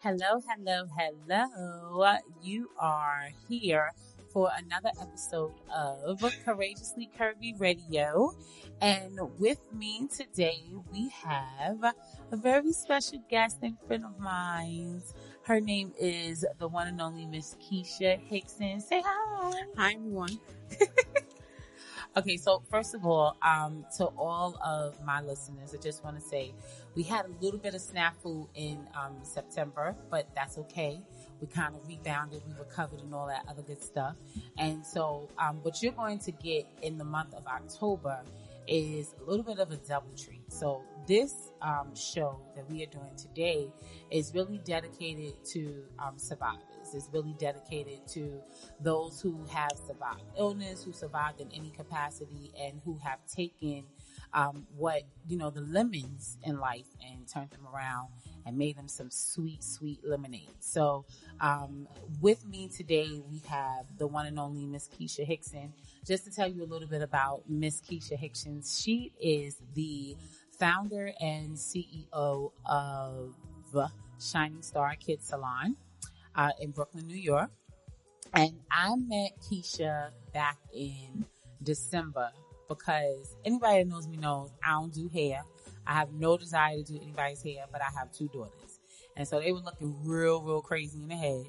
Hello, hello, hello. You are here for another episode of Courageously Curvy Radio. And with me today, we have a very special guest and friend of mine. Her name is the one and only Miss Keisha Hickson. Say hi. Hi, everyone. Okay, so first of all, um, to all of my listeners, I just want to say we had a little bit of snafu in um, September, but that's okay. We kind of rebounded, we recovered, and all that other good stuff. And so, um, what you're going to get in the month of October is a little bit of a double treat. So this um, show that we are doing today is really dedicated to um, survivors. It's really dedicated to those who have survived illness, who survived in any capacity, and who have taken um, what you know the lemons in life and turned them around and made them some sweet, sweet lemonade. So, um, with me today, we have the one and only Miss Keisha Hickson. Just to tell you a little bit about Miss Keisha Hickson, she is the founder and CEO of Shining Star Kids Salon uh, in Brooklyn, New York. And I met Keisha back in December because anybody that knows me knows I don't do hair. I have no desire to do anybody's hair, but I have two daughters. And so they were looking real, real crazy in the head.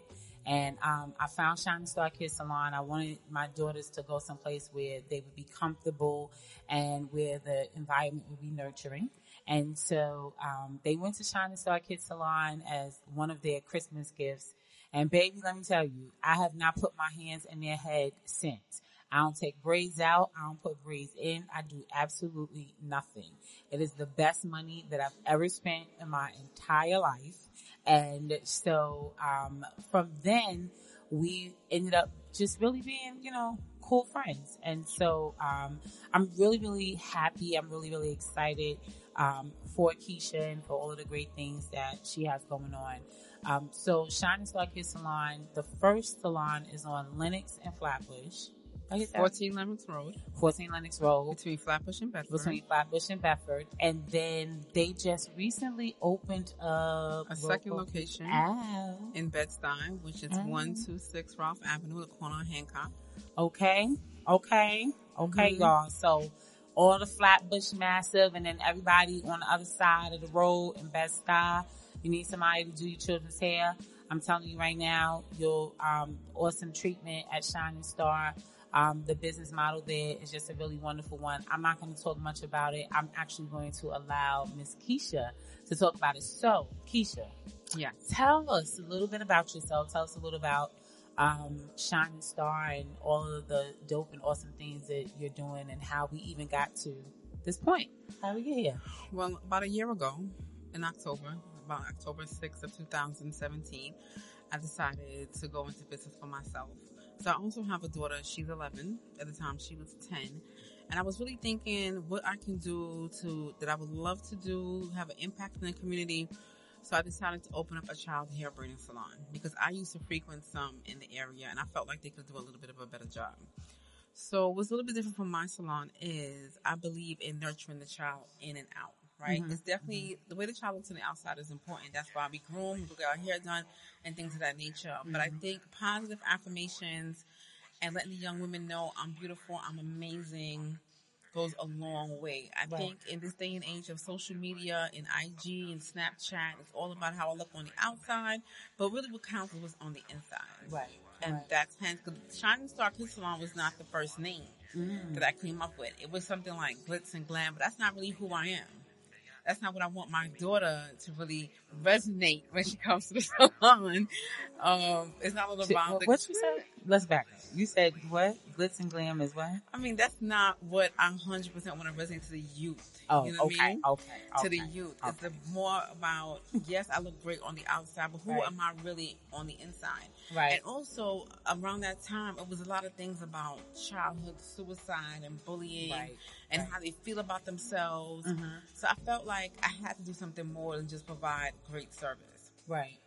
And um, I found Shining Star Kids Salon. I wanted my daughters to go someplace where they would be comfortable and where the environment would be nurturing. And so um, they went to Shining Star Kids Salon as one of their Christmas gifts. And baby, let me tell you, I have not put my hands in their head since. I don't take braids out. I don't put braids in. I do absolutely nothing. It is the best money that I've ever spent in my entire life. And so, um, from then we ended up just really being, you know, cool friends. And so, um, I'm really, really happy. I'm really, really excited, um, for Keisha and for all of the great things that she has going on. Um, so Shining Star Kids Salon, the first salon is on Lenox and Flatbush. I 14 Lenox Road. 14 Lenox Road. Between Flatbush and Bedford. Between Flatbush and Bedford. And then they just recently opened up a second location Ow. in Bed-Stuy, which is Ow. 126 Ralph Avenue, the corner of Hancock. Okay. Okay. Okay, Mhm. y'all. So all the Flatbush massive and then everybody on the other side of the road in Bed-Stuy, you need somebody to do your children's hair. I'm telling you right now, your um, awesome treatment at Shining Star. Um, the business model there is just a really wonderful one. I'm not going to talk much about it. I'm actually going to allow Miss Keisha to talk about it. So, Keisha, Yeah. tell us a little bit about yourself. Tell us a little about um, Shining Star and all of the dope and awesome things that you're doing and how we even got to this point. How we get here? Well, about a year ago, in October, about October 6th of 2017, I decided to go into business for myself. So I also have a daughter. She's 11. At the time, she was 10. And I was really thinking what I can do to, that I would love to do, have an impact in the community. So I decided to open up a child hair braiding salon because I used to frequent some in the area and I felt like they could do a little bit of a better job. So what's a little bit different from my salon is I believe in nurturing the child in and out, right? Mhm. It's definitely the way the child looks on the outside is important. That's why we groom, we get our hair done and things of that nature. But I think positive affirmations and letting the young women know I'm beautiful, I'm amazing goes a long way. I Right. think in this day and age of social media and IG and Snapchat, it's all about how I look on the outside, but really what counts is what's on the inside. Right. And right. that's hence, cause Shining Star Kids Salon was not the first name Mm. that I came up with. It was something like glitz and glam, but that's not really who I am. That's not what I want my daughter to really resonate when she comes to the salon. Um, it's not all She- about the what you said? Let's back up. You said what? Glitz and glam is what? I mean, that's not what I 100% want to resonate to the youth. Oh, you know what okay, I mean? okay, To the youth. okay. It's a more about, yes, I look great on the outside, but who Right. am I really on the inside? Right. And also, around that time, it was a lot of things about childhood suicide and bullying Right, and right. Mm-hmm. how they feel about themselves. So I felt like I had to do something more than just provide great service. Right.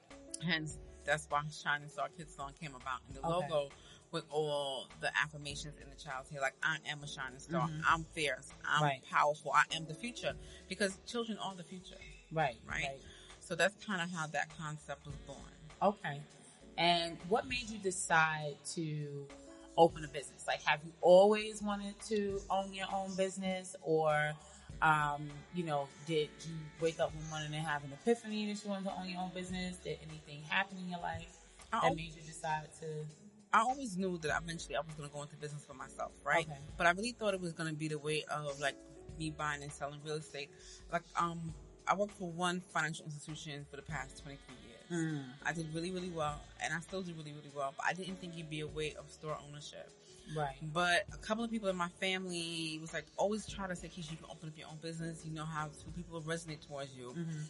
Hence, that's why Shining Star Kids Salon came about. And the Okay. logo with all the affirmations in the child's hair, like I am a shining star, Mhm. I'm fierce, I'm Right. powerful, I am the future. Because children are the future, Right. right? So that's kind of how that concept was born. Okay. And what made you decide to open a business? Like, have you always wanted to own your own business, or, um, you know, did you wake up one morning and have an epiphany that you wanted to own your own business? Did anything happen in your life I that made you decide to? I always knew that eventually I was going to go into business for myself, right? Okay. But I really thought it was going to be the way of like me buying and selling real estate. Like, um, I worked for one financial institution for the past 23 years. Mm. I did really, really well, and I still do really, really well. But I didn't think it'd be a way of store ownership. Right. But a couple of people in my family was like, always try to say, Keisha, you can open up your own business. You know how to, people resonate towards you. Mm-hmm.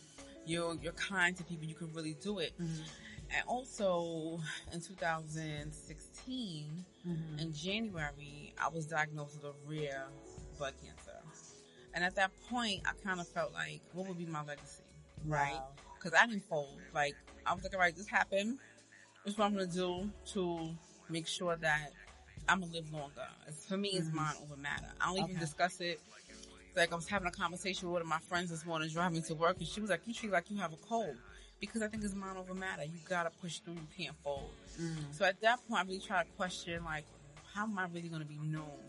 You're, you're kind to people. You can really do it. And also in 2016, Mm-hmm. in January, I was diagnosed with a rare blood cancer. And at that point, I kind of felt like, what would be my legacy? Right? Wow. Because I didn't fold. Like, I was like, all right, this happened. This is what I'm going to do to make sure that I'm to live longer. It's, for me, it's mind over matter. I don't even Mm-hmm. Discuss it. Like, I was having a conversation with one of my friends this morning driving to work, and she was like, you treat like you have a cold. Because I think it's mind over matter. You got to push through. You can't fold. Mm. So at that point, I really tried to question, like, how am I really going to be known?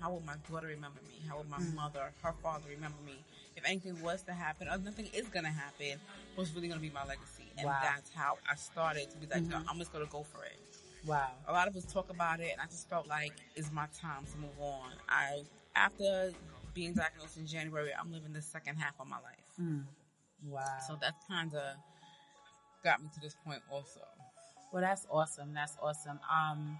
How will my daughter remember me? How will my Mm. mother, her father remember me? If anything was to happen, or nothing is going to happen, what's really going to be my legacy? And Wow. that's how I started to be like, no, Mhm. I'm just going to go for it. Wow. A lot of us talk about it, and I just felt like it's my time to move on. I, after being diagnosed in January, I'm living the second half of my life. Mm. Wow. So that kind of got me to this point also. Well, that's awesome. That's awesome. Um,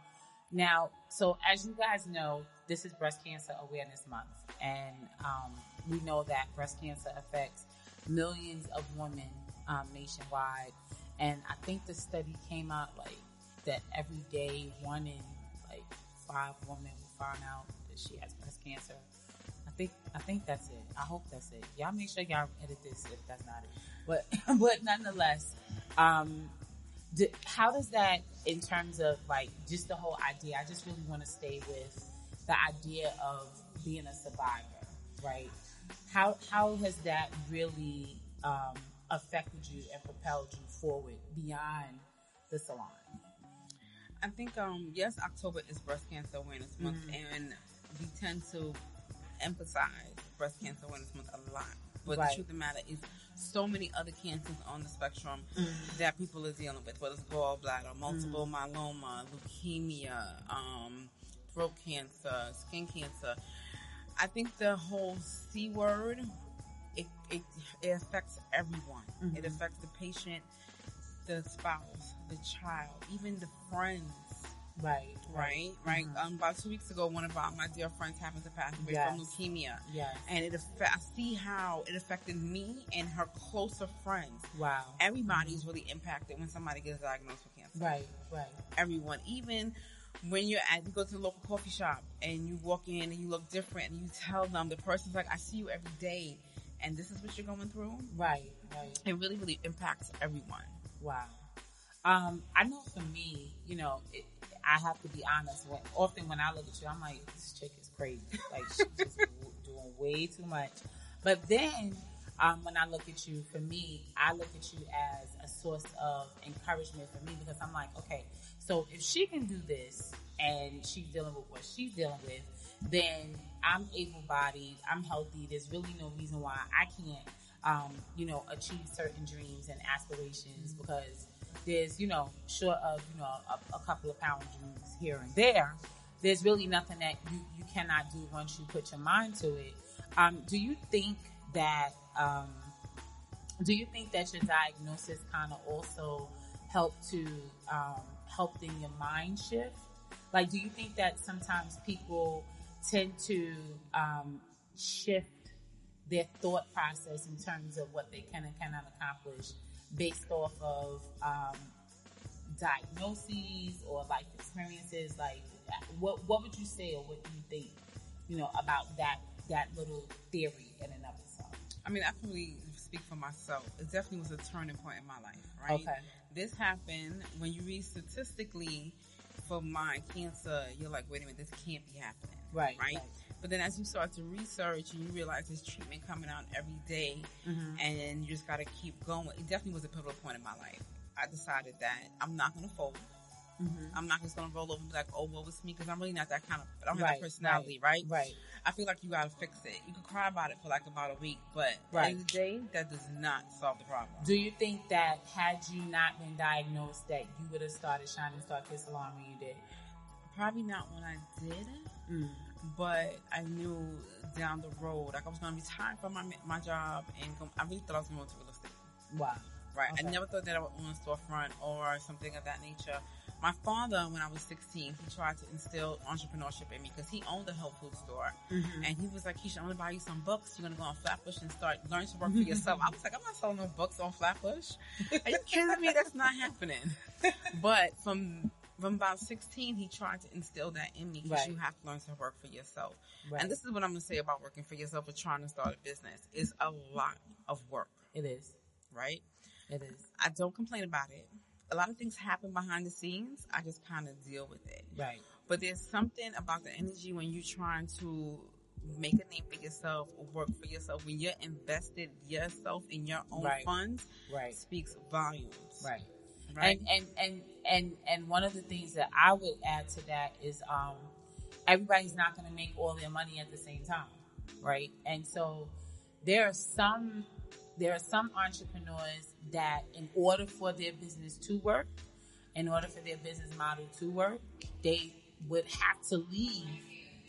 now, so as you guys know, this is Breast Cancer Awareness Month, and um, we know that breast cancer affects millions of women um, nationwide. And I think the study came out like that every day, one in like five women will find out that she has breast cancer. I think I think that's it. I hope that's it. Y'all make sure y'all edit this if that's not it. But but nonetheless, um, d how does that in terms of like just the whole idea? I just really want to stay with the idea of being a survivor, right? How how has that really um, affected you and propelled you forward beyond the salon? I think, um, yes, October is Breast Cancer Awareness Month, Mm-hmm. and we tend to emphasize Breast Cancer Awareness Month a lot. But Right. the truth of the matter is, so many other cancers on the spectrum Mm-hmm. that people are dealing with, whether it's gallbladder, multiple myeloma, leukemia, um, throat cancer, skin cancer. I think the whole C word, it, it, it affects everyone. Mm-hmm. It affects the patient, the spouse, the child, even the friends. Right, Right, right. Um, about two weeks ago, one of our, my dear friends happened to pass away from leukemia, Yes. and it affect, I see how it affected me and her closer friends. Wow. Everybody's really impacted when somebody gets diagnosed with cancer. Right, right. Everyone, even when you're at, you go to the local coffee shop and you walk in and you look different, and you tell them the person's like, "I see you every day, and this is what you're going through." Right, right. It really, really impacts everyone. Wow. Um, I know for me, you know, it, I have to be honest. When, often when I look at you, I'm like, this chick is crazy. Like she's just doing way too much. But then, um, when I look at you, for me, I look at you as a source of encouragement for me because I'm like, okay, so if she can do this and she's dealing with what she's dealing with, then I'm able-bodied, I'm healthy. There's really no reason why I can't, um, you know, achieve certain dreams and aspirations because there's, you know, short of, you know, a, a couple of pound dreams here and there. There's really nothing that you, you cannot do once you put your mind to it. Um, do you think that, um, do you think that your diagnosis kind of also helped to, um, helped in your mind shift Like, do you think that sometimes people tend to um, shift their thought process in terms of what they can and cannot accomplish based off of um, diagnoses or life experiences? Like, what what would you say, or what do you think, you know, about that that little theory in and of itself? I mean, I can really speak for myself. It definitely was a turning point in my life, right? Okay. This happened when you read statistically for my cancer, you're like, wait a minute, this can't be happening. Right, Right. right. But then as you start to research and you realize there's treatment coming out every day Mm-hmm. and you just got to keep going, it definitely was a pivotal point in my life. I decided that I'm not going to fold. Mm-hmm. I'm not just going to roll over and be like, oh, what was me? Because I'm really not that kind of, I don't have Right, that personality, right? Right. I feel like you got to fix it. You can cry about it for like about a week, but Right. the day, that does not solve the problem. Do you think that had you not been diagnosed, that you would have started Shining Star Kids Salon when you did? Probably not when I did, Mm. But I knew down the road, like I was going to retire from my my job, and go, I really thought I was going to go into real estate. Wow. Right. Okay. I never thought that I would own a storefront or something of that nature. My father, when I was 16, he tried to instill entrepreneurship in me because he owned a health food store. Mm-hmm. And he was like, Keisha, I'm going to buy you some books. You're going to go on Flatbush and start learn to work for yourself. I was like, I'm not selling no books on Flatbush. Are you kidding me? That's not happening. But from from about 16, he tried to instill that in me because Right. you have to learn to work for yourself. Right. And this is what I'm going to say about working for yourself or trying to start a business. It's a lot of work, It is. right? It is. I don't complain about it. A lot of things happen behind the scenes. I just kind of deal with it. Right. But there's something about the energy when you're trying to make a name for yourself or work for yourself. When you're invested yourself in your own Right. funds, Right. speaks volumes. Right. Right. And, and and and and one of the things that I would add to that is um everybody's not going to make all their money at the same time, right? And so there are some there are some entrepreneurs that in order for their business to work, in order for their business model to work, they would have to leave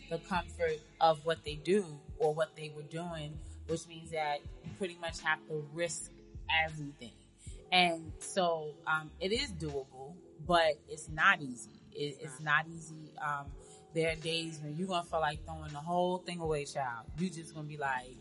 the comfort of what they do or what they were doing, which means that you pretty much have to risk everything. And so um, it is doable, but it's not easy. It, it's not easy. Um, there are days when you're gonna feel like throwing the whole thing away, child. You just gonna be like,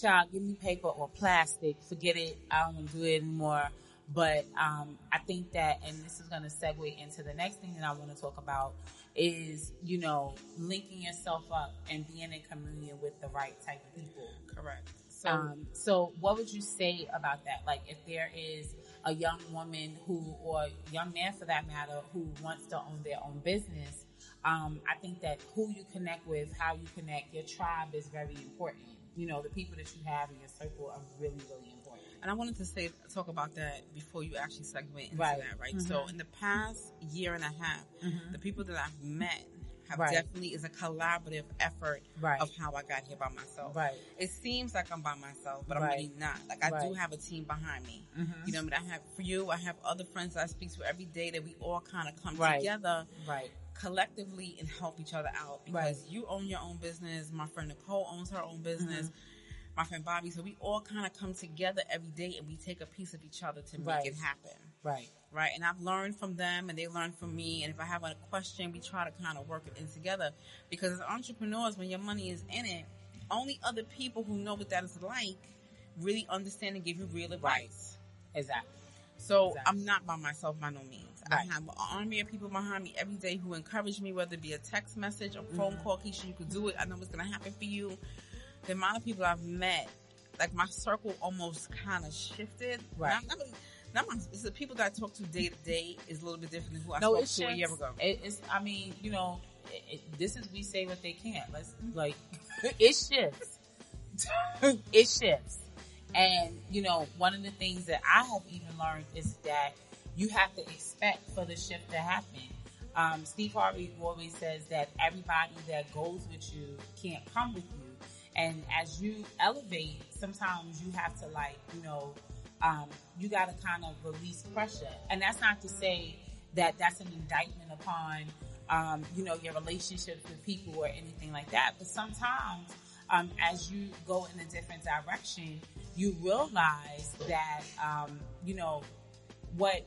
child, give me paper or plastic. Forget it. I don't want to do it anymore. But um, I think that, and this is going to segue into the next thing that I want to talk about is, you know, linking yourself up and being in communion with the right type of people. Correct. So, Um, so what would you say about that? Like if there is a young woman who, or young man for that matter, who wants to own their own business, um, I think that who you connect with, how you connect, your tribe is very important. You know, the people that you have in your circle are really, really important. and I wanted to say, talk about that before you actually segment into Right. that, right? Mhm. So in the past year and a half, Mhm. the people that I've met have Right. definitely is a collaborative effort Right. of how I got here by myself. Right. It seems like I'm by myself, but I'm Right. really not. Like I do have a team behind me. Mhm. You know, what I mean, I have for you, I have other friends that I speak to every day that we all kind of come together Right. collectively and help each other out because Right. you own your own business. My friend Nicole owns her own business. Mm-hmm. My friend Bobby. So we all kind of come together every day and we take a piece of each other to make Right. it happen. Right. Right. And I've learned from them and they learn from me. And if I have a question, we try to kind of work it in together because as entrepreneurs, when your money is in it, only other people who know what that is like really understand and give you real advice. Exactly. So Exactly. I'm not by myself by no means. Right. I have an army of people behind me every day who encourage me, whether it be a text message or phone Mm-hmm. call, Keisha, you could do it. I know what's going to happen for you. The amount of people I've met, like my circle almost kind of shifted. Right. Not, not, really- not my, it's the people that I talk to day to day is a little bit different than who I no, spoke to a year ago. It, it's. I mean, you know, it, it, this is we say what they can't. Let's like it shifts. it shifts, and you know, one of the things that I have even learned is that you have to expect for the shift to happen. Um, Steve Harvey always says that everybody that goes with you can't come with you, and as you elevate, sometimes you have to like, you know, um, you got to kind of release pressure. And that's not to say that that's an indictment upon, um, you know, your relationships with people or anything like that. But sometimes, um, as you go in a different direction, you realize that, um, you know, what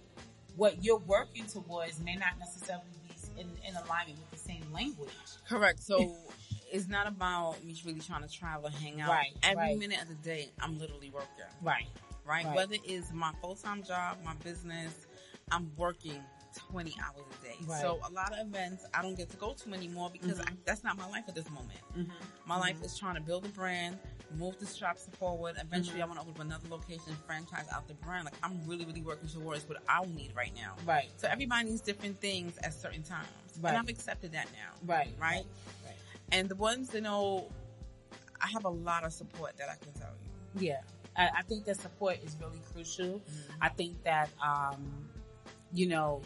what you're working towards may not necessarily be in, in alignment with the same language. Correct. So it's not about me really trying to travel, hang out. Right, Every right. minute of the day, I'm literally working. Right. Right. Right. Whether it's my full time job, my business, I'm working 20 hours a day. Right. So a lot of events I don't get to go to anymore because I, that's not my life at this moment. Mm-hmm. My life is trying to build a brand, move the shops forward. Eventually, Mm-hmm. I want to open another location, franchise out the brand. Like I'm really, really working towards what I need right now. Right. So everybody needs different things at certain times, Right. and I've accepted that now. Right. Right. Right. And the ones that know, I have a lot of support that I can tell you. Yeah. I, I think that support is really crucial. I think that, um, you know,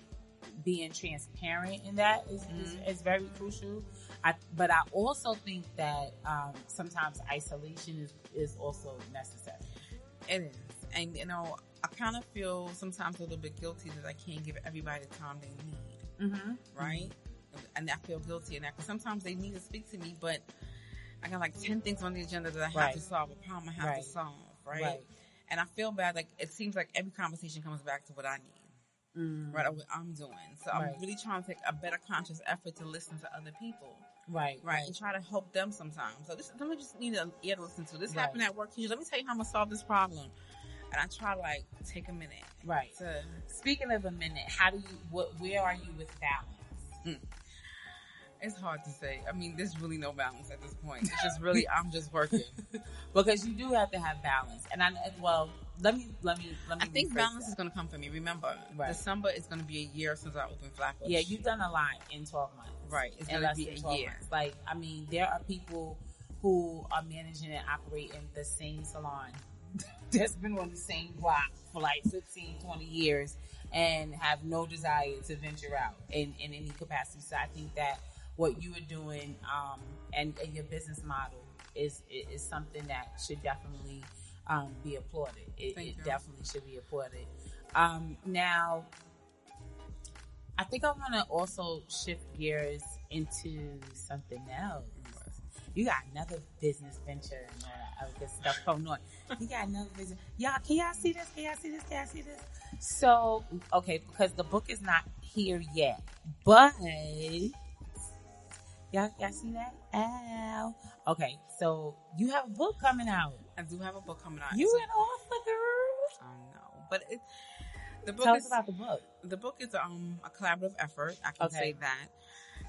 being transparent in that is, is, is very crucial. I, but I also think that, um, sometimes isolation is, is also necessary. It is. And, you know, I kind of feel sometimes a little bit guilty that I can't give everybody the time they need, Mm-hmm. right? And I feel guilty in that because sometimes they need to speak to me, but I got like 10 things on the agenda that I have Right. to solve, a problem I have Right. to solve, right? Right. And I feel bad. Like, it seems like every conversation comes back to what I need, Mm. right? Or what I'm doing. So I'm really trying to take a better conscious effort to listen to other people. Right. Right, and try to help them sometimes. So this, let me just need an ear to listen to. This Right. happened at work. Let me tell you how I'm gonna solve this problem. And I try to like take a minute. Right. To, Speaking of a minute, how do you, what, where are you with balance? It's hard to say. I mean, there's really no balance at this point. It's just really, I'm just working. Because you do have to have balance. And I, well, let me, let me, let me. I think balance that. is gonna come for me. Remember, Right. December is gonna be a year since I opened Flatbush. Yeah, you've done a lot in 12 months. Right, it's In gonna less be a 12 year. months. Like, I mean, there are people who are managing and operating the same salon that's been on the same block for like 15, 20 years and have no desire to venture out in, in any capacity. So I think that what you are doing, um, and, and your business model is, is something that should definitely, um, be applauded. It, it definitely should be applauded. Um, now, I think I want to also shift gears into something else. You got another business venture and other good stuff going on. You got another business. Y'all, can y'all see this? Can y'all see this? Can y'all see this? So, okay, because the book is not here yet, but y'all, y'all see that? Ow. Okay, so you have a book coming out. I do have a book coming out. You So- an author, girl. I know, but it, the book Tell is us about the book. the book is um a collaborative effort. I can Okay. say that.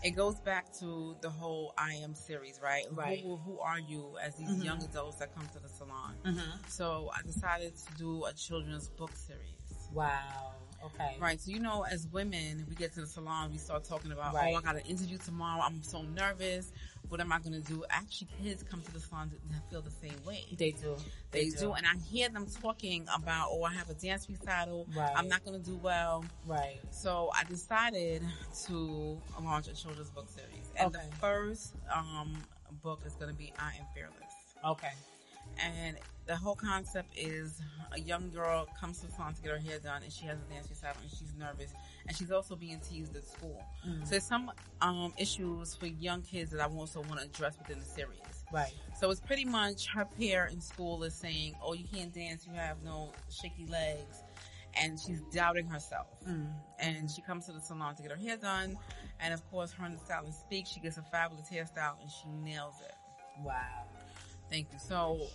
It goes back to the whole I am series, right? Right. Who, who are you as these Mhm. young adults that come to the salon? Mm-hmm. So I decided to do a children's book series. Wow. Okay. Right. So you know, as women, we get to the salon, we start talking about, Right. oh, I got an interview tomorrow. I'm so nervous. What am I going to do? Actually, kids come to the salon and feel the same way. They do. They do. And I hear them talking about, oh, I have a dance recital. Right. I'm not going to do well. Right. So I decided to launch a children's book series. And Okay. the first um, book is going to be I Am Fearless. Okay. And the whole concept is a young girl comes to the salon to get her hair done and she has a dance recital and she's nervous and she's also being teased at school. Mm. So there's some um, issues for young kids that I also want to address within the series. Right. So it's pretty much her peer in school is saying, "Oh, you can't dance. You have no shaky legs," and she's doubting herself. Mm. And she comes to the salon to get her hair done, and of course, her and the stylist speak. She gets a fabulous hairstyle, and she nails it. Wow. Thank you. So.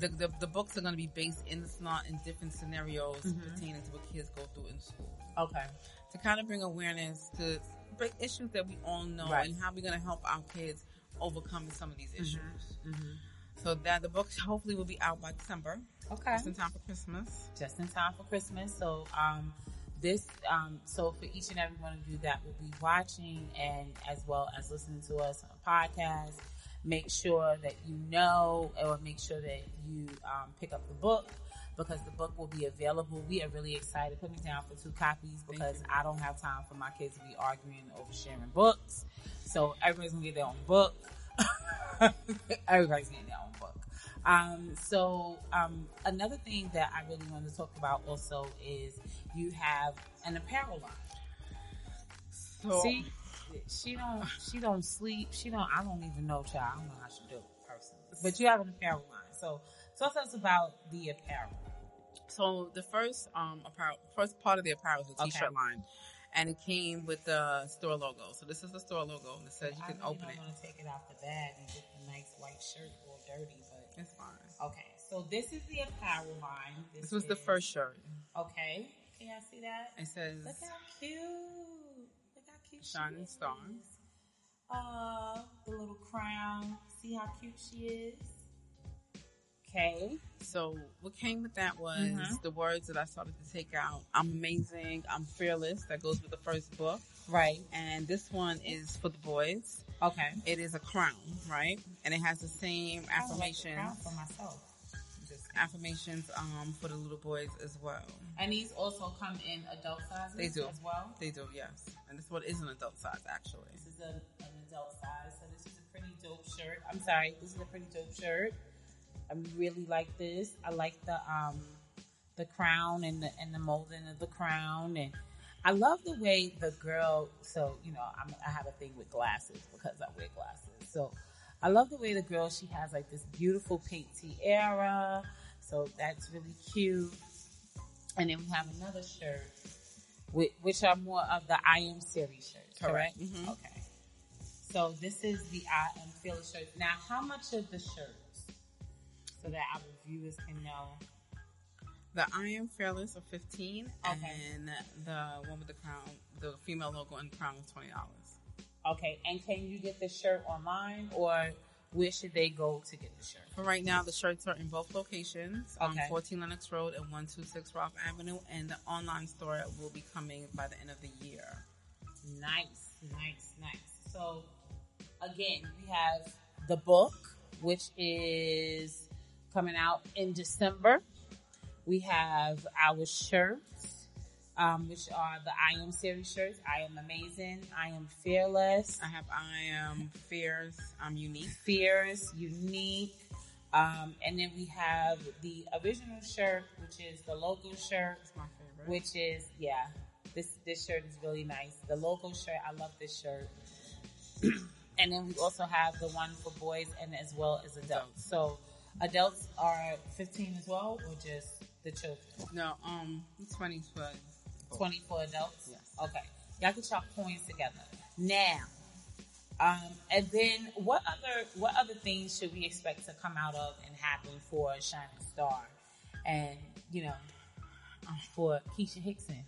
The, the, the books are going to be based in the salon in different scenarios Mhm. pertaining to what kids go through in school Okay. to kind of bring awareness to big issues that we all know Right. and how we're going to help our kids overcome some of these issues. Mm-hmm. So that the books hopefully will be out by December, Okay. just in time for Christmas. Just in time for Christmas. So, um, this, um, so for each and every one of you that will be watching and as well as listening to us on a podcast, make sure that you know or make sure that you, um, pick up the book because the book will be available. We are really excited. Put me down for two copies because I don't have time for my kids to be arguing over sharing books. So everybody's gonna get their own book. everybody's getting their own book. Um, so um, another thing that I really want to talk about also is you have an apparel line. So See, she don't she don't sleep. She don't. I don't even know, child. I don't know how she do it personally. But you have an apparel line. So talk to us about the apparel. So the first um apparel, first part of the apparel is the Okay. t-shirt line, and it came with the store logo. So this is the store logo. It says you I can really open it. want to take it off the bag and get the nice white shirt all dirty, but It's fine. okay. So this is the apparel line. This was the first shirt. Okay. Can y'all see that? It says Look how cute. Look how cute she Shining. Star. Uh, the little crown. See how cute she is? Okay. So what came with that was Mhm. the words that I started to take out. I'm amazing. I'm fearless. That goes with the first book. Right. And this one is for the boys. Okay. It is a crown, right? And it has the same affirmation. like crown for myself. Affirmations um for the little boys as well. And these also come in adult sizes They do. as well. They do, yes. And this one is an adult size actually. This is a, an adult size, so this is a pretty dope shirt. I'm sorry, this is a pretty dope shirt. I really like this. I like the um the crown and the and the molding of the crown, and I love the way the girl. So you know, I'm, I have a thing with glasses because I wear glasses. So I love the way the girl she has like this beautiful pink tiara. So that's really cute. And then we have another shirt, which, which are more of the I Am series shirts, correct? Correct. Mhm. Okay. So this is the I Am Fearless shirt. Now, how much of the shirts, so that our viewers can know? The I am fearless of fifteen Okay. and the one with the crown the female logo and crown is twenty dollars. Okay, and can you get the shirt online, or where should they go to get the shirt? For right now, the shirts are in both locations, on Okay. 14 Lenox Road and 126 Rock Avenue, and the online store will be coming by the end of the year. Nice, nice, nice. So, again, we have the book, which is coming out in December. We have our shirts, um, which are the I Am series shirts. I am amazing. I am fearless. I have I am fierce, I'm unique. Fierce, unique. Um, and then we have the original shirt, which is the logo shirt, It's my favorite. which is yeah. This this shirt is really nice. The logo shirt, I love this shirt. and then we also have the one for boys and as well as adults. So adults are 15 as well, or just the children? no, um, 20 for 20 for adults? Yes. Okay. Y'all get y'all coins together. Now, um, and then what other what other things should we expect to come out of and happen for Shining Star, and you know, um, for Keisha Hickson?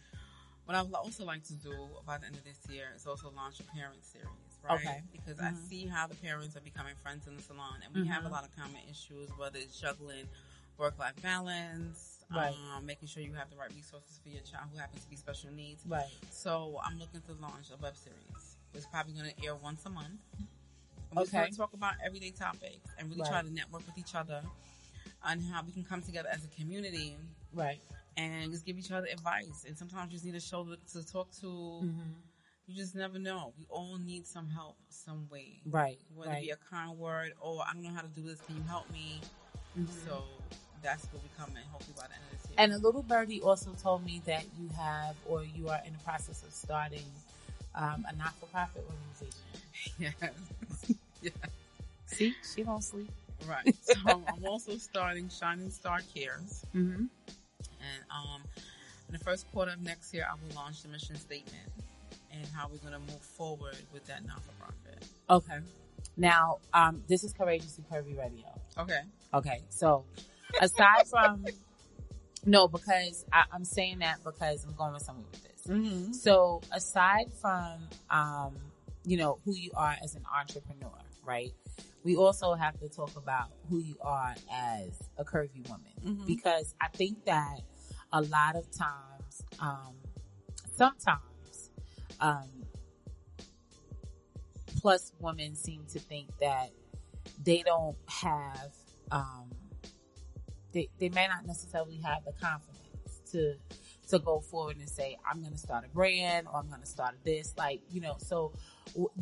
What I would also like to do by the end of this year is also launch a parent series, right? Okay. Because I Mhm. see how the parents are becoming friends in the salon, and we have a Mhm. lot of common issues, whether it's juggling work-life balance, Right. um, making sure you have the right resources for your child who happens to be special needs. Right. So I'm looking to launch a web series. It's probably going to air once a month. We're Okay. going to talk about everyday topics and really try to network with each other on how we can come together as a community Right. and just give each other advice. And sometimes you just need a shoulder to talk to. Mm-hmm. You just never know. We all need some help some way. Right. Whether it be a kind word or I don't know how to do this, can you help me? Mhm. So that's what we come in, hopefully by the end of this year. And a little birdie also told me that you have, or you are in the process of starting um, a not-for-profit organization. yes. yeah. See, she don't sleep. Right. So I'm also starting Shining Star Cares. Mm-hmm. And um, in the first quarter of next year, I will launch the mission statement and how we're going to move forward with that not for profit. Okay. Now, um, this is Courageously Curvy Radio. Okay. Okay, so aside from no, because I, I'm saying that because I'm going with somewhere with this. Mm-hmm. So aside from um, you know who you are as an entrepreneur, right? We also have to talk about who you are as a curvy woman Mhm. because I think that a lot of times, um, sometimes, um, plus women seem to think that they don't have, um, they, they may not necessarily have the confidence to, to go forward and say, I'm going to start a brand or I'm going to start this. Like, you know, so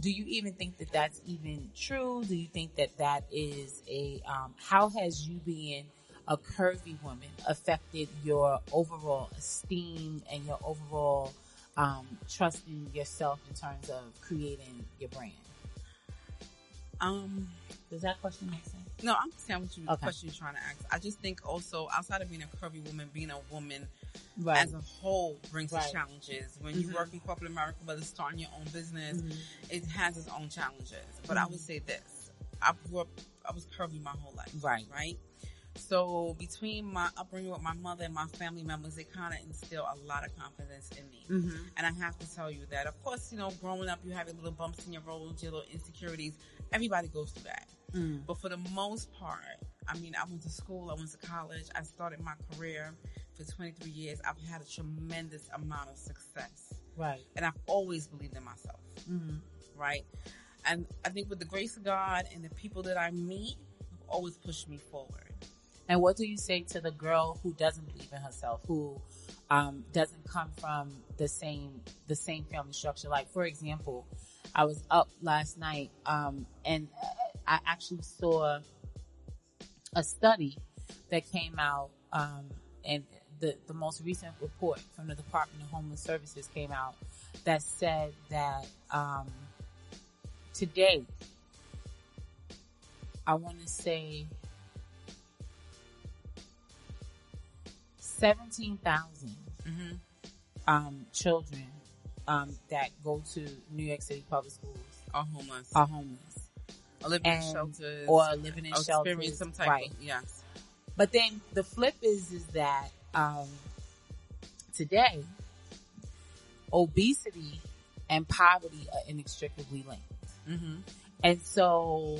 do you even think that that's even true? Do you think that that is a, um, how has you being a curvy woman affected your overall esteem and your overall, um, trust in yourself in terms of creating your brand? Um, Does that question make sense? No, I understand what you Okay. question you're trying to ask. I just think also outside of being a curvy woman, being a woman Right. as a whole brings Right. its challenges. When you Mhm. work in corporate America, whether it's starting your own business, Mhm. it has its own challenges. But I would say this: I grew up, I was curvy my whole life. Right. Right. So between my upbringing with my mother and my family members, they kind of instill a lot of confidence in me. Mm-hmm. And I have to tell you that, of course, you know, growing up, you have your little bumps in your road, your little insecurities. Everybody goes through that. Mm. But for the most part, I mean, I went to school, I went to college, I started my career for 23 years. I've had a tremendous amount of success. Right. And I've always believed in myself, Mm-hmm. right? And I think with the grace of God and the people that I meet, have always pushed me forward. And what do you say to the girl who doesn't believe in herself, who um, doesn't come from the same the same family structure? Like, for example, I was up last night um, and I actually saw a study that came out, um, and the the most recent report from the Department of Homeless Services came out that said that um, today, I want to say. 17,000 Mm-hmm. um, children um, that go to New York City public schools Are homeless. are homeless or living in shelters. or living in or shelters. some type right. of, yes. But then the flip is is that um, today obesity and poverty are inextricably linked. Mm-hmm. And so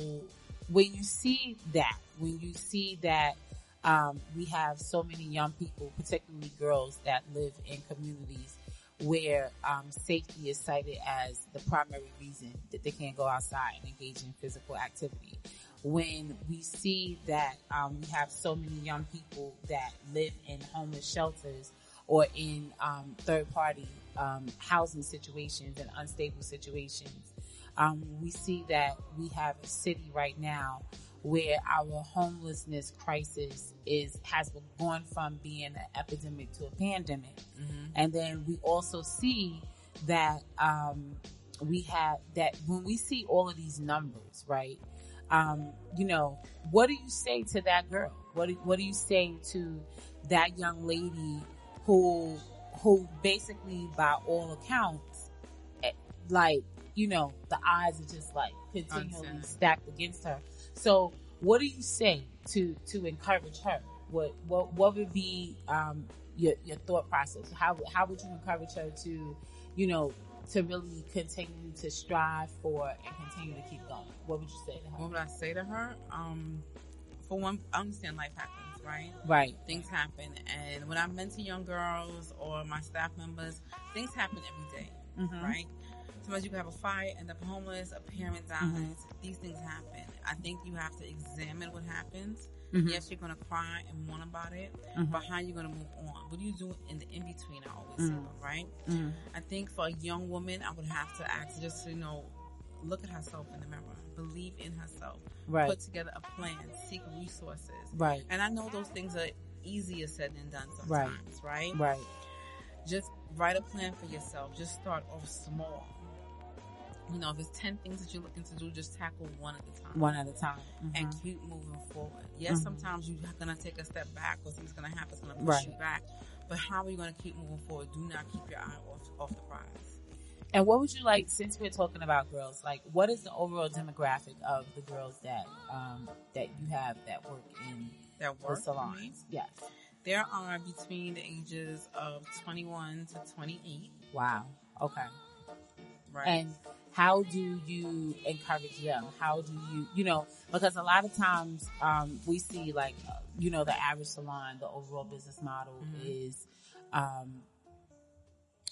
when you see that, when you see that um, we have so many young people, particularly girls, that live in communities where um, safety is cited as the primary reason that they can't go outside and engage in physical activity. When we see that um, we have so many young people that live in homeless shelters or in um, third party um, housing situations and unstable situations, um, we see that we have a city right now where our homelessness crisis is has gone from being an epidemic to a pandemic, and then we also see that um, we have that when we see all of these numbers, right? Um, you know, what do you say to that girl? What do, what do you say to that young lady who who basically, by all accounts, eh, like you know, the odds are just like continually stacked against her. So, what do you say to to encourage her? What what what would be um, your your thought process? How how would you encourage her to, you know, to really continue to strive for and continue to keep going? What would you say to her? What would I say to her? Um, for one, I understand life happens, right? Right. Things happen, and when I mentor young girls or my staff members, things happen every day, Mm-hmm. right? Sometimes you can have a fire, end up homeless, a parent dies. Mhm. These things happen. I think you have to examine what happens. Mhm. Yes, you're gonna cry and mourn about it, Mhm. but how are you gonna move on? What do you do in the in between? I always say, Mhm. right? Mhm. I think for a young woman, I would have to ask just to, you know, look at herself in the mirror, believe in herself, Right. put together a plan, seek resources. Right. And I know those things are easier said than done Right. sometimes, right? Right. Just write a plan for yourself. Just start off small. You know, if there's 10 things that you're looking to do, just tackle one at a time. One at a time. And Mhm. keep moving forward. Yes, Mhm. sometimes you're gonna take a step back or something's gonna happen, it's gonna push Right. you back. But how are you gonna keep moving forward? Do not keep your eye off, off the prize. And what would you like, since we're talking about girls, like what is the overall demographic of the girls that um, that you have that work in That work the salons? Yes. There are between the ages of 21 to 28, Wow. Okay. Right? And how do you encourage them? How do you, you know, because a lot of times um, we see like, uh, you know, the average salon, the overall business model Mhm. is, um,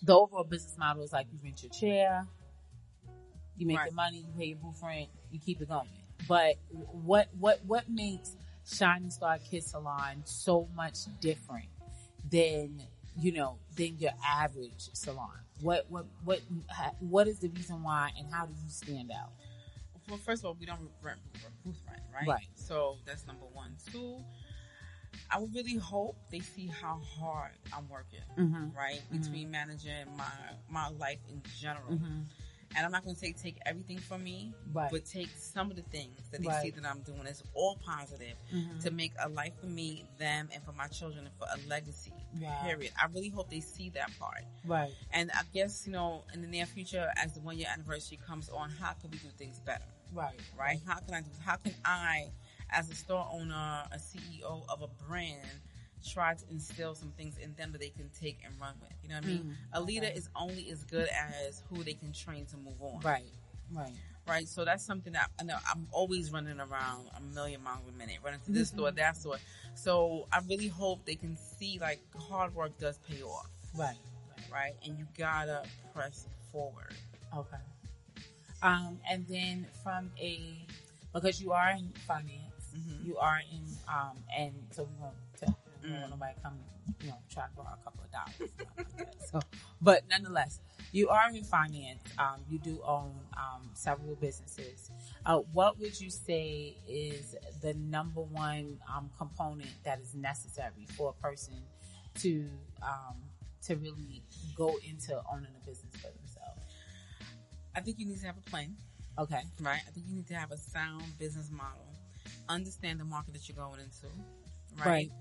the overall business model is like you rent your chair, you make Right. the money, you pay your booth rent, you keep it going. But what what what makes Shining Star Kids Salon so much different than you know than your average salon? What what what what is the reason why, and how do you stand out? well, first of all, we don't rent booth rent, right? Right. So that's number one. Two, I would really hope they see how hard I'm working, Mm-hmm. right? Mhm. Between managing my my life in general, Mm-hmm. And I'm not going to say take everything from me, Right. but take some of the things that they Right. see that I'm doing as all positive Mhm. to make a life for me, them, and for my children, and for a legacy. Wow. Period. I really hope they see that part. Right. And I guess you know, in the near future, as the one year anniversary comes on, how can we do things better? Right. right? How can I do? How can I, as a store owner, a CEO of a brand, try to instill some things in them that they can take and run with? You know what I mean? Mm, a leader is only as good as who they can train to move on, Right. Right. Right. So that's something that I know I'm always running around a million miles a minute, running to this Mm-hmm. store, that store. So I really hope they can see like hard work does pay off, Right. right? And you gotta press forward. Okay. Um, and then from a because you are in finance, Mhm. you are in um, and so we won't tell we don't Mm. want nobody come you know try to borrow a couple of dollars. like so, but nonetheless, you are in finance. Um, you do own um, several businesses. Uh, what would you say is the number one um, component that is necessary for a person to um, to really go into owning a business for themselves? I think you need to have a plan. Okay. right? I think you need to have a sound business model, understand the market that you're going into, right? Right.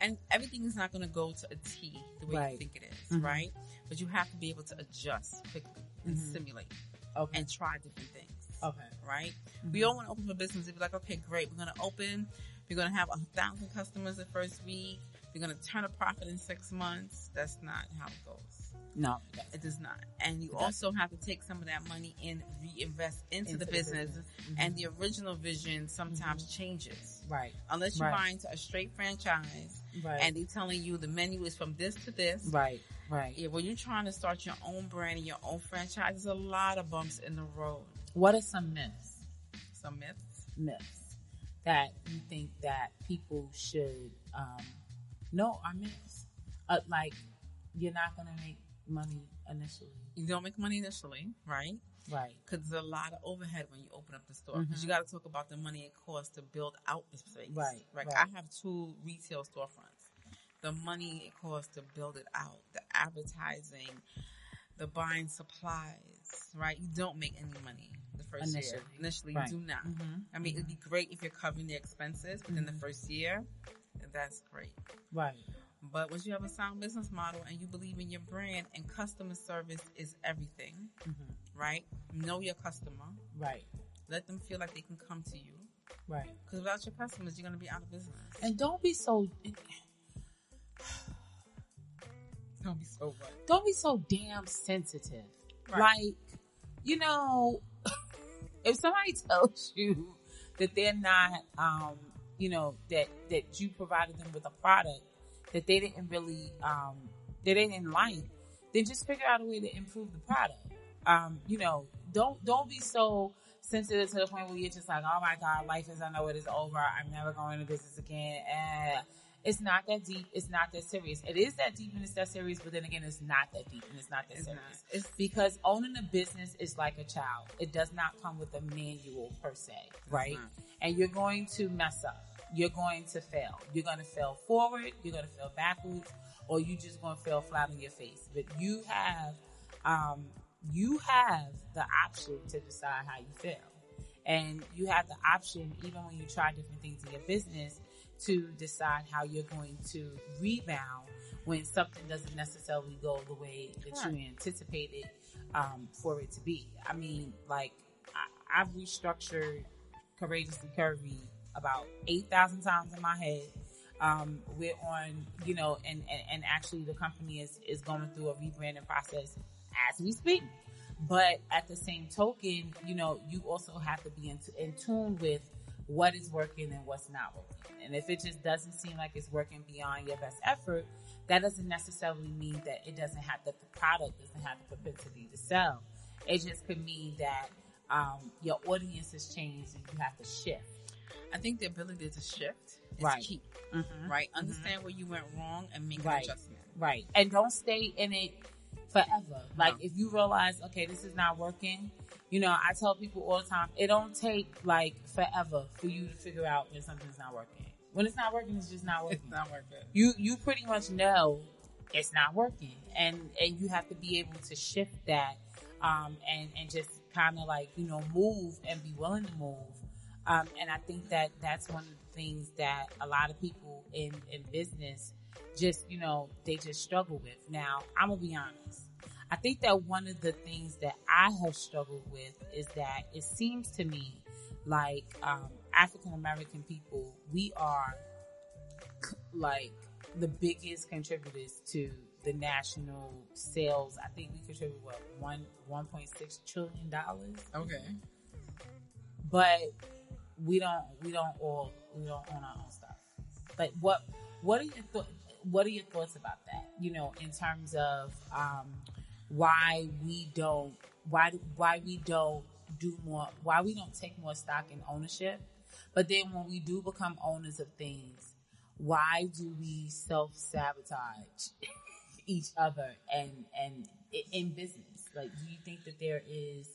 And everything is not going to go to a T the way Right. you think it is, Mhm. right? But you have to be able to adjust quickly and Mhm. simulate Okay. and try different things, okay. right? Mhm. We all want to open a business. If you're like, okay, great, we're going to open, we're going to have a thousand customers the first week, we're going to turn a profit in six months. That's not how it goes. No. It does not. And you also have to take some of that money and reinvest into, Into the the business. business. Mhm. And the original vision sometimes changes. Right. Unless you're Right. buying to a straight franchise Right. and they're telling you the menu is from this to this. right. Right. Yeah, when you're trying to start your own brand and your own franchise, there's a lot of bumps in the road. What are some myths? Some myths. Myths that you think that people should um, know are myths? Uh, like you're not going to make money initially. You don't make money initially, right? Right. Because there's a lot of overhead when you open up the store. Because Mhm. you got to talk about the money it costs to build out the space. Right, Right. right. I have two retail storefronts. The money it costs to build it out, the advertising, the buying supplies, right? You don't make any money the first Initially. year. Initially, Right. you do not. Mhm. I mean, it'd be great if you're covering the expenses within the Mhm. first year. That's great. Right. But once you have a sound business model and you believe in your brand and customer service is everything, Mhm. right? Know your customer. Right. Let them feel like they can come to you. Right. Because without your customers, you're going to be out of business. And don't be so. don't be so what? Don't be so damn sensitive. Right. Like, you know, if somebody tells you that they're not, um, you know, that that you provided them with a product that they didn't really, um, that they didn't like, then just figure out a way to improve the product. Um, you know, don't don't be so sensitive to the point where you're just like, oh my god, life is I know it is over. I'm never going into business again. Eh. It's not that deep. It's not that serious. It is that deep and it's that serious, but then again, it's not that deep and it's not that It's serious. not. It's Because owning a business is like a child. It does not come with a manual per se, right? And you're going to mess up. You're going to fail. You're going to fail forward. You're going to fail backwards, or you just going to fail flat on your face. But you have, um, you have the option to decide how you fail, and you have the option even when you try different things in your business to decide how you're going to rebound when something doesn't necessarily go the way that you anticipated um, for it to be. I mean, like I, I've restructured courageously curvy about eight thousand times in my head. Um, we're on, you know, and, and, and actually the company is, is going through a rebranding process as we speak. But at the same token, you know, you also have to be in, in tune with what is working and what's not working. And if it just doesn't seem like it's working beyond your best effort, that doesn't necessarily mean that it doesn't have that the product doesn't have the propensity to sell. It just could mean that um, your audience has changed and you have to shift. I think the ability to shift is Right. key, Mm-hmm. right? Understand where you went wrong and make Right. an adjustment. Right. And don't stay in it forever. Like No. if you realize, okay, this is not working, you know, I tell people all the time, it don't take like forever for you to figure out when something's not working. When it's not working, it's just not working. It's not working. you you pretty much know it's not working and and you have to be able to shift that um and and just kind of like, you know, move and be willing to move. Um, and I think that that's one of the things that a lot of people in, in business just, you know, they just struggle with. Now, I'm gonna be honest. I think that one of the things that I have struggled with is that it seems to me like um, African American people, we are c- like the biggest contributors to the national sales. I think we contribute what one one point six trillion dollars, Okay. but we don't we don't all we don't own our own stuff. Like what what are your th- what are your thoughts about that? You know, in terms of um, why we don't why why we don't do more why we don't take more stock in ownership, but then when we do become owners of things, why do we self sabotage each other and and in business? Like, do you think that there is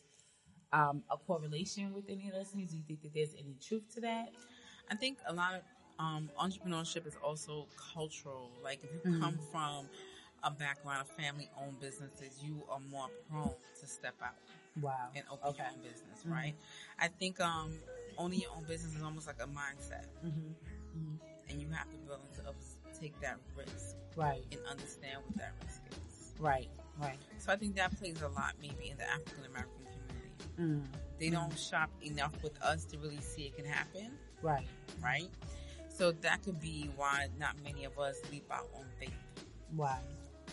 um, a correlation with any of those things? Do you think that there's any truth to that? I think a lot of um, entrepreneurship is also cultural. Like if you come from a background of family owned businesses, you are more prone to step out Wow. and open your own business, right? I think um, owning your own business is almost like a mindset, Mm-hmm. and you have to be willing to take that risk Right. and understand what that risk is. Right. Right. So I think that plays a lot, maybe in the African American. Mm. They don't shop enough with us to really see it can happen, Right. right? So that could be why not many of us leap out on faith, Why?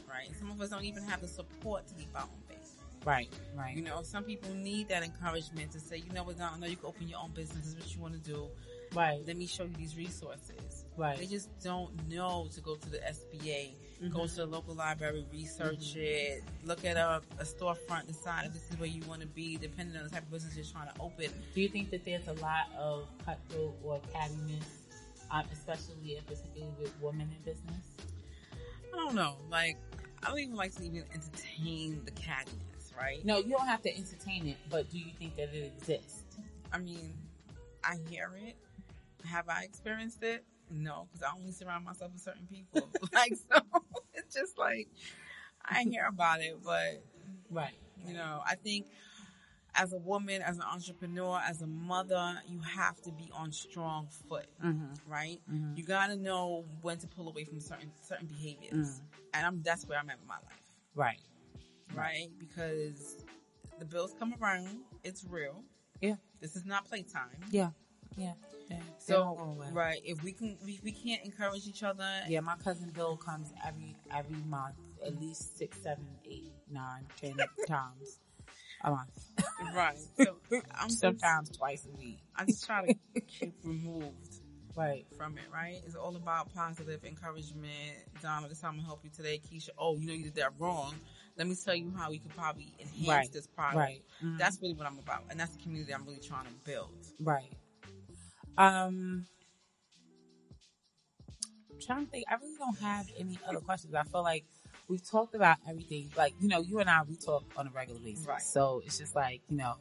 right? Some of us don't even have the support to leap out on faith. Right. Right. You know, some people need that encouragement to say, you know what, I know you can open your own business. This is what you want to do. right. Let me show you these resources. Right. They just don't know to go to the SBA, go Mm-hmm. to the local library, research it, look at a, a storefront, decide if this is where you want to be, depending on the type of business you're trying to open. Do you think that there's a lot of cutthroat or cattiness, um, especially and particularly with women in business? I don't know. Like, I don't even like to even entertain the cattiness, right? No, you don't have to entertain it, but do you think that it exists? I mean, I hear it. Have I experienced it? No, because I only surround myself with certain people. like, so it's just like, I hear about it, but Right. You know, I think as a woman, as an entrepreneur, as a mother, you have to be on strong foot, Mm-hmm. right? Mhm. You got to know when to pull away from certain certain behaviors, Mm. and I'm that's where I'm at in my life, Right. right? Because the bills come around, it's real. Yeah. This is not playtime. Yeah. Yeah. So, right, if we can, we, we can't encourage each other. Yeah, my cousin Bill comes every every month, at least six, seven, eight, nine, ten times a month. right. So I'm just, Sometimes twice a week. I just try to keep removed Right. from it, right? It's all about positive encouragement. Donna, this time I'm gonna help you today. Keisha, oh, you know you did that wrong. Let me tell you how we could probably enhance Right. this product. Right. Mhm. That's really what I'm about, and that's the community I'm really trying to build. Right. Um, I'm trying to think. I really don't have any other questions. I feel like we've talked about everything. Like you know, you and I we talk on a regular basis, Right. so it's just like you know,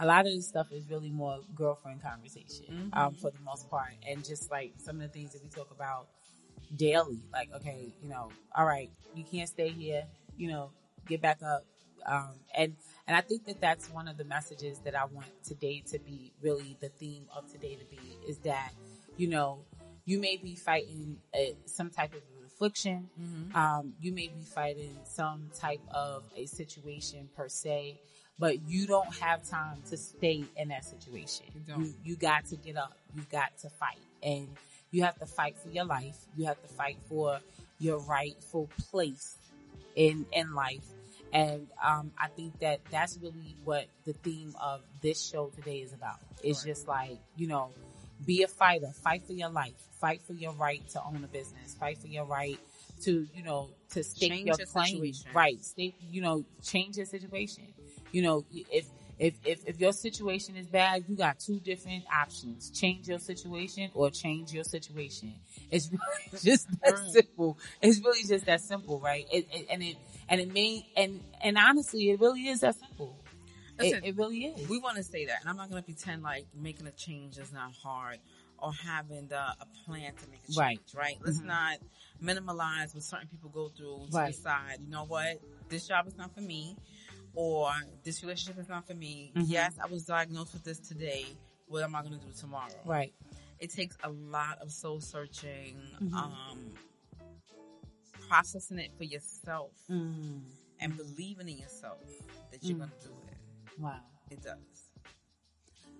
a lot of this stuff is really more girlfriend conversation um, for the most part, and just like some of the things that we talk about daily. Like, okay, you know, all right, you can't stay here. You know, get back up. Um, and and I think that that's one of the messages that I want today to be really the theme of today to be is that you know you may be fighting a, some type of affliction, um, you may be fighting some type of a situation per se, but you don't have time to stay in that situation. You don't. You, you got to get up. You got to fight, and you have to fight for your life. You have to fight for your rightful place in in life. And um, I think that that's really what the theme of this show today is about. It's Right. just like you know, be a fighter, fight for your life, fight for your right to own a business, fight for your right to you know to stake Change your your claim, situation. right? Stake, you know, change your situation. You know, if if if if your situation is bad, you got two different options: change your situation or change your situation. It's really just that simple. It's really just that simple, right? It, it, and it and it may and and honestly, it really is that simple. Listen, it, it really is. We want to say that, and I'm not going to pretend like making a change is not hard or having the, a plan to make a change, Right. right? Let's Mhm. not minimalize what certain people go through to Right. decide, you know what, this job is not for me, or this relationship is not for me. Mhm. Yes, I was diagnosed with this today. What am I going to do tomorrow? Right. It takes a lot of soul searching, Mhm. um, processing it for yourself, Mm. and believing in yourself that you're Mm. going to do it. Wow. It does.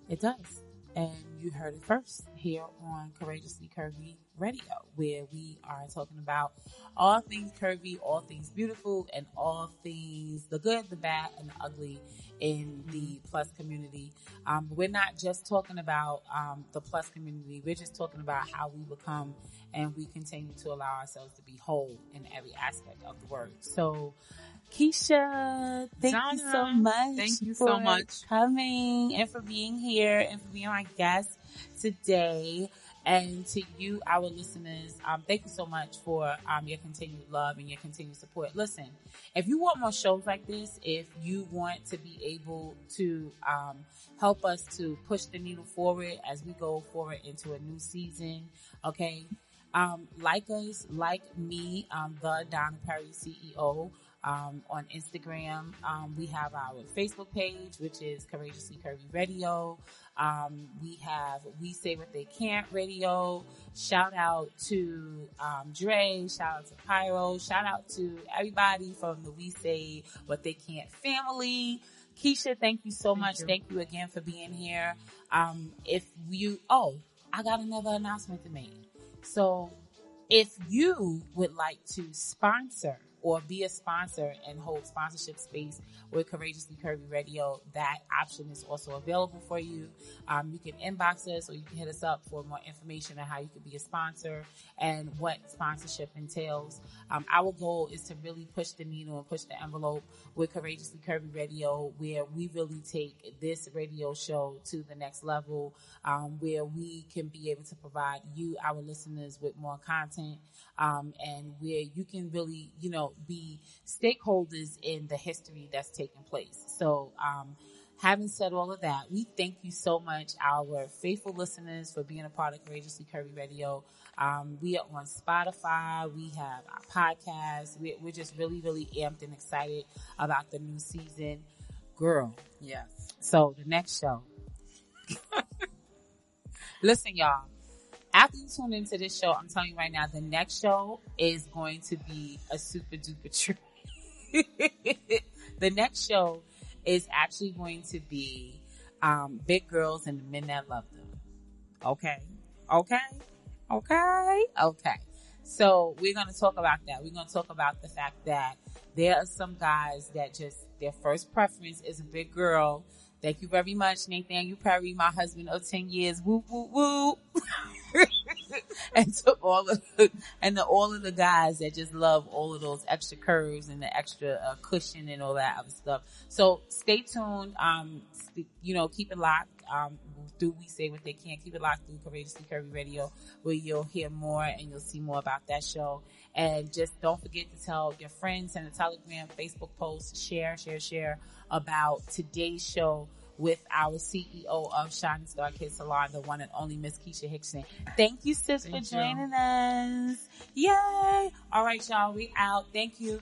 It does. And you heard it first here on Courageously Curvy Radio, where we are talking about all things curvy, all things beautiful, and all things the good, the bad, and the ugly in the plus community. Um, we're not just talking about um, the plus community, we're just talking about how we become and we continue to allow ourselves to be whole in every aspect of the word. So, Keisha, thank you so much. thank you for so much. For coming and for being here and for being my guest today. And to you, our listeners, um, thank you so much for um, your continued love and your continued support. Listen, if you want more shows like this, if you want to be able to um, help us to push the needle forward as we go forward into a new season, okay, um, like us, like me, um, the Donna Perry CEO. Um, on Instagram, um, we have our Facebook page, which is Courageously Curvy Radio. Um, we have We Say What They Can't Radio. Shout out to um, Dre. Shout out to Pyro. Shout out to everybody from the We Say What They Can't family. Keisha, thank you so Thank much. you. Thank you again for being here. Um, if you, oh, I got another announcement to make. So if you would like to sponsor or be a sponsor and hold sponsorship space with Courageously Curvy Radio, that option is also available for you. Um, you can inbox us or you can hit us up for more information on how you can be a sponsor and what sponsorship entails. Um, our goal is to really push the needle and push the envelope with Courageously Curvy Radio, where we really take this radio show to the next level, um, where we can be able to provide you, our listeners, with more content, um, and where you can really, you know, be stakeholders in the history that's taking place. So, um, having said all of that, we thank you so much, our faithful listeners, for being a part of Courageously Curvy Radio. Um, we are on Spotify. We have our podcast. We're, we're just really, really amped and excited about the new season. Girl, Yes. so the next show. Listen, y'all. After you tune into this show, I'm telling you right now, the next show is going to be a super duper treat. the next show is actually going to be um, big girls and the men that love them. Okay, okay, okay, okay. So we're going to talk about that. We're going to talk about the fact that there are some guys that just their first preference is a big girl. Thank you very much, Nathaniel Perry, my husband of 10 years. Woo, woo, woo. and to all of the, and to all of the guys that just love all of those extra curves and the extra uh, cushion and all that other stuff. So stay tuned. Um, st- you know, keep it locked. Um, do we say what they can? Keep it locked through Courageously Curvy Radio, where you'll hear more and you'll see more about that show. And just don't forget to tell your friends send a Telegram, Facebook post, share, share, share about today's show with our CEO of Shining Star Kids Salon, the one and only Miss Keisha Hickson. Thank you, sis, Thank for you. joining us. Yay! All right, y'all, we out. Thank you.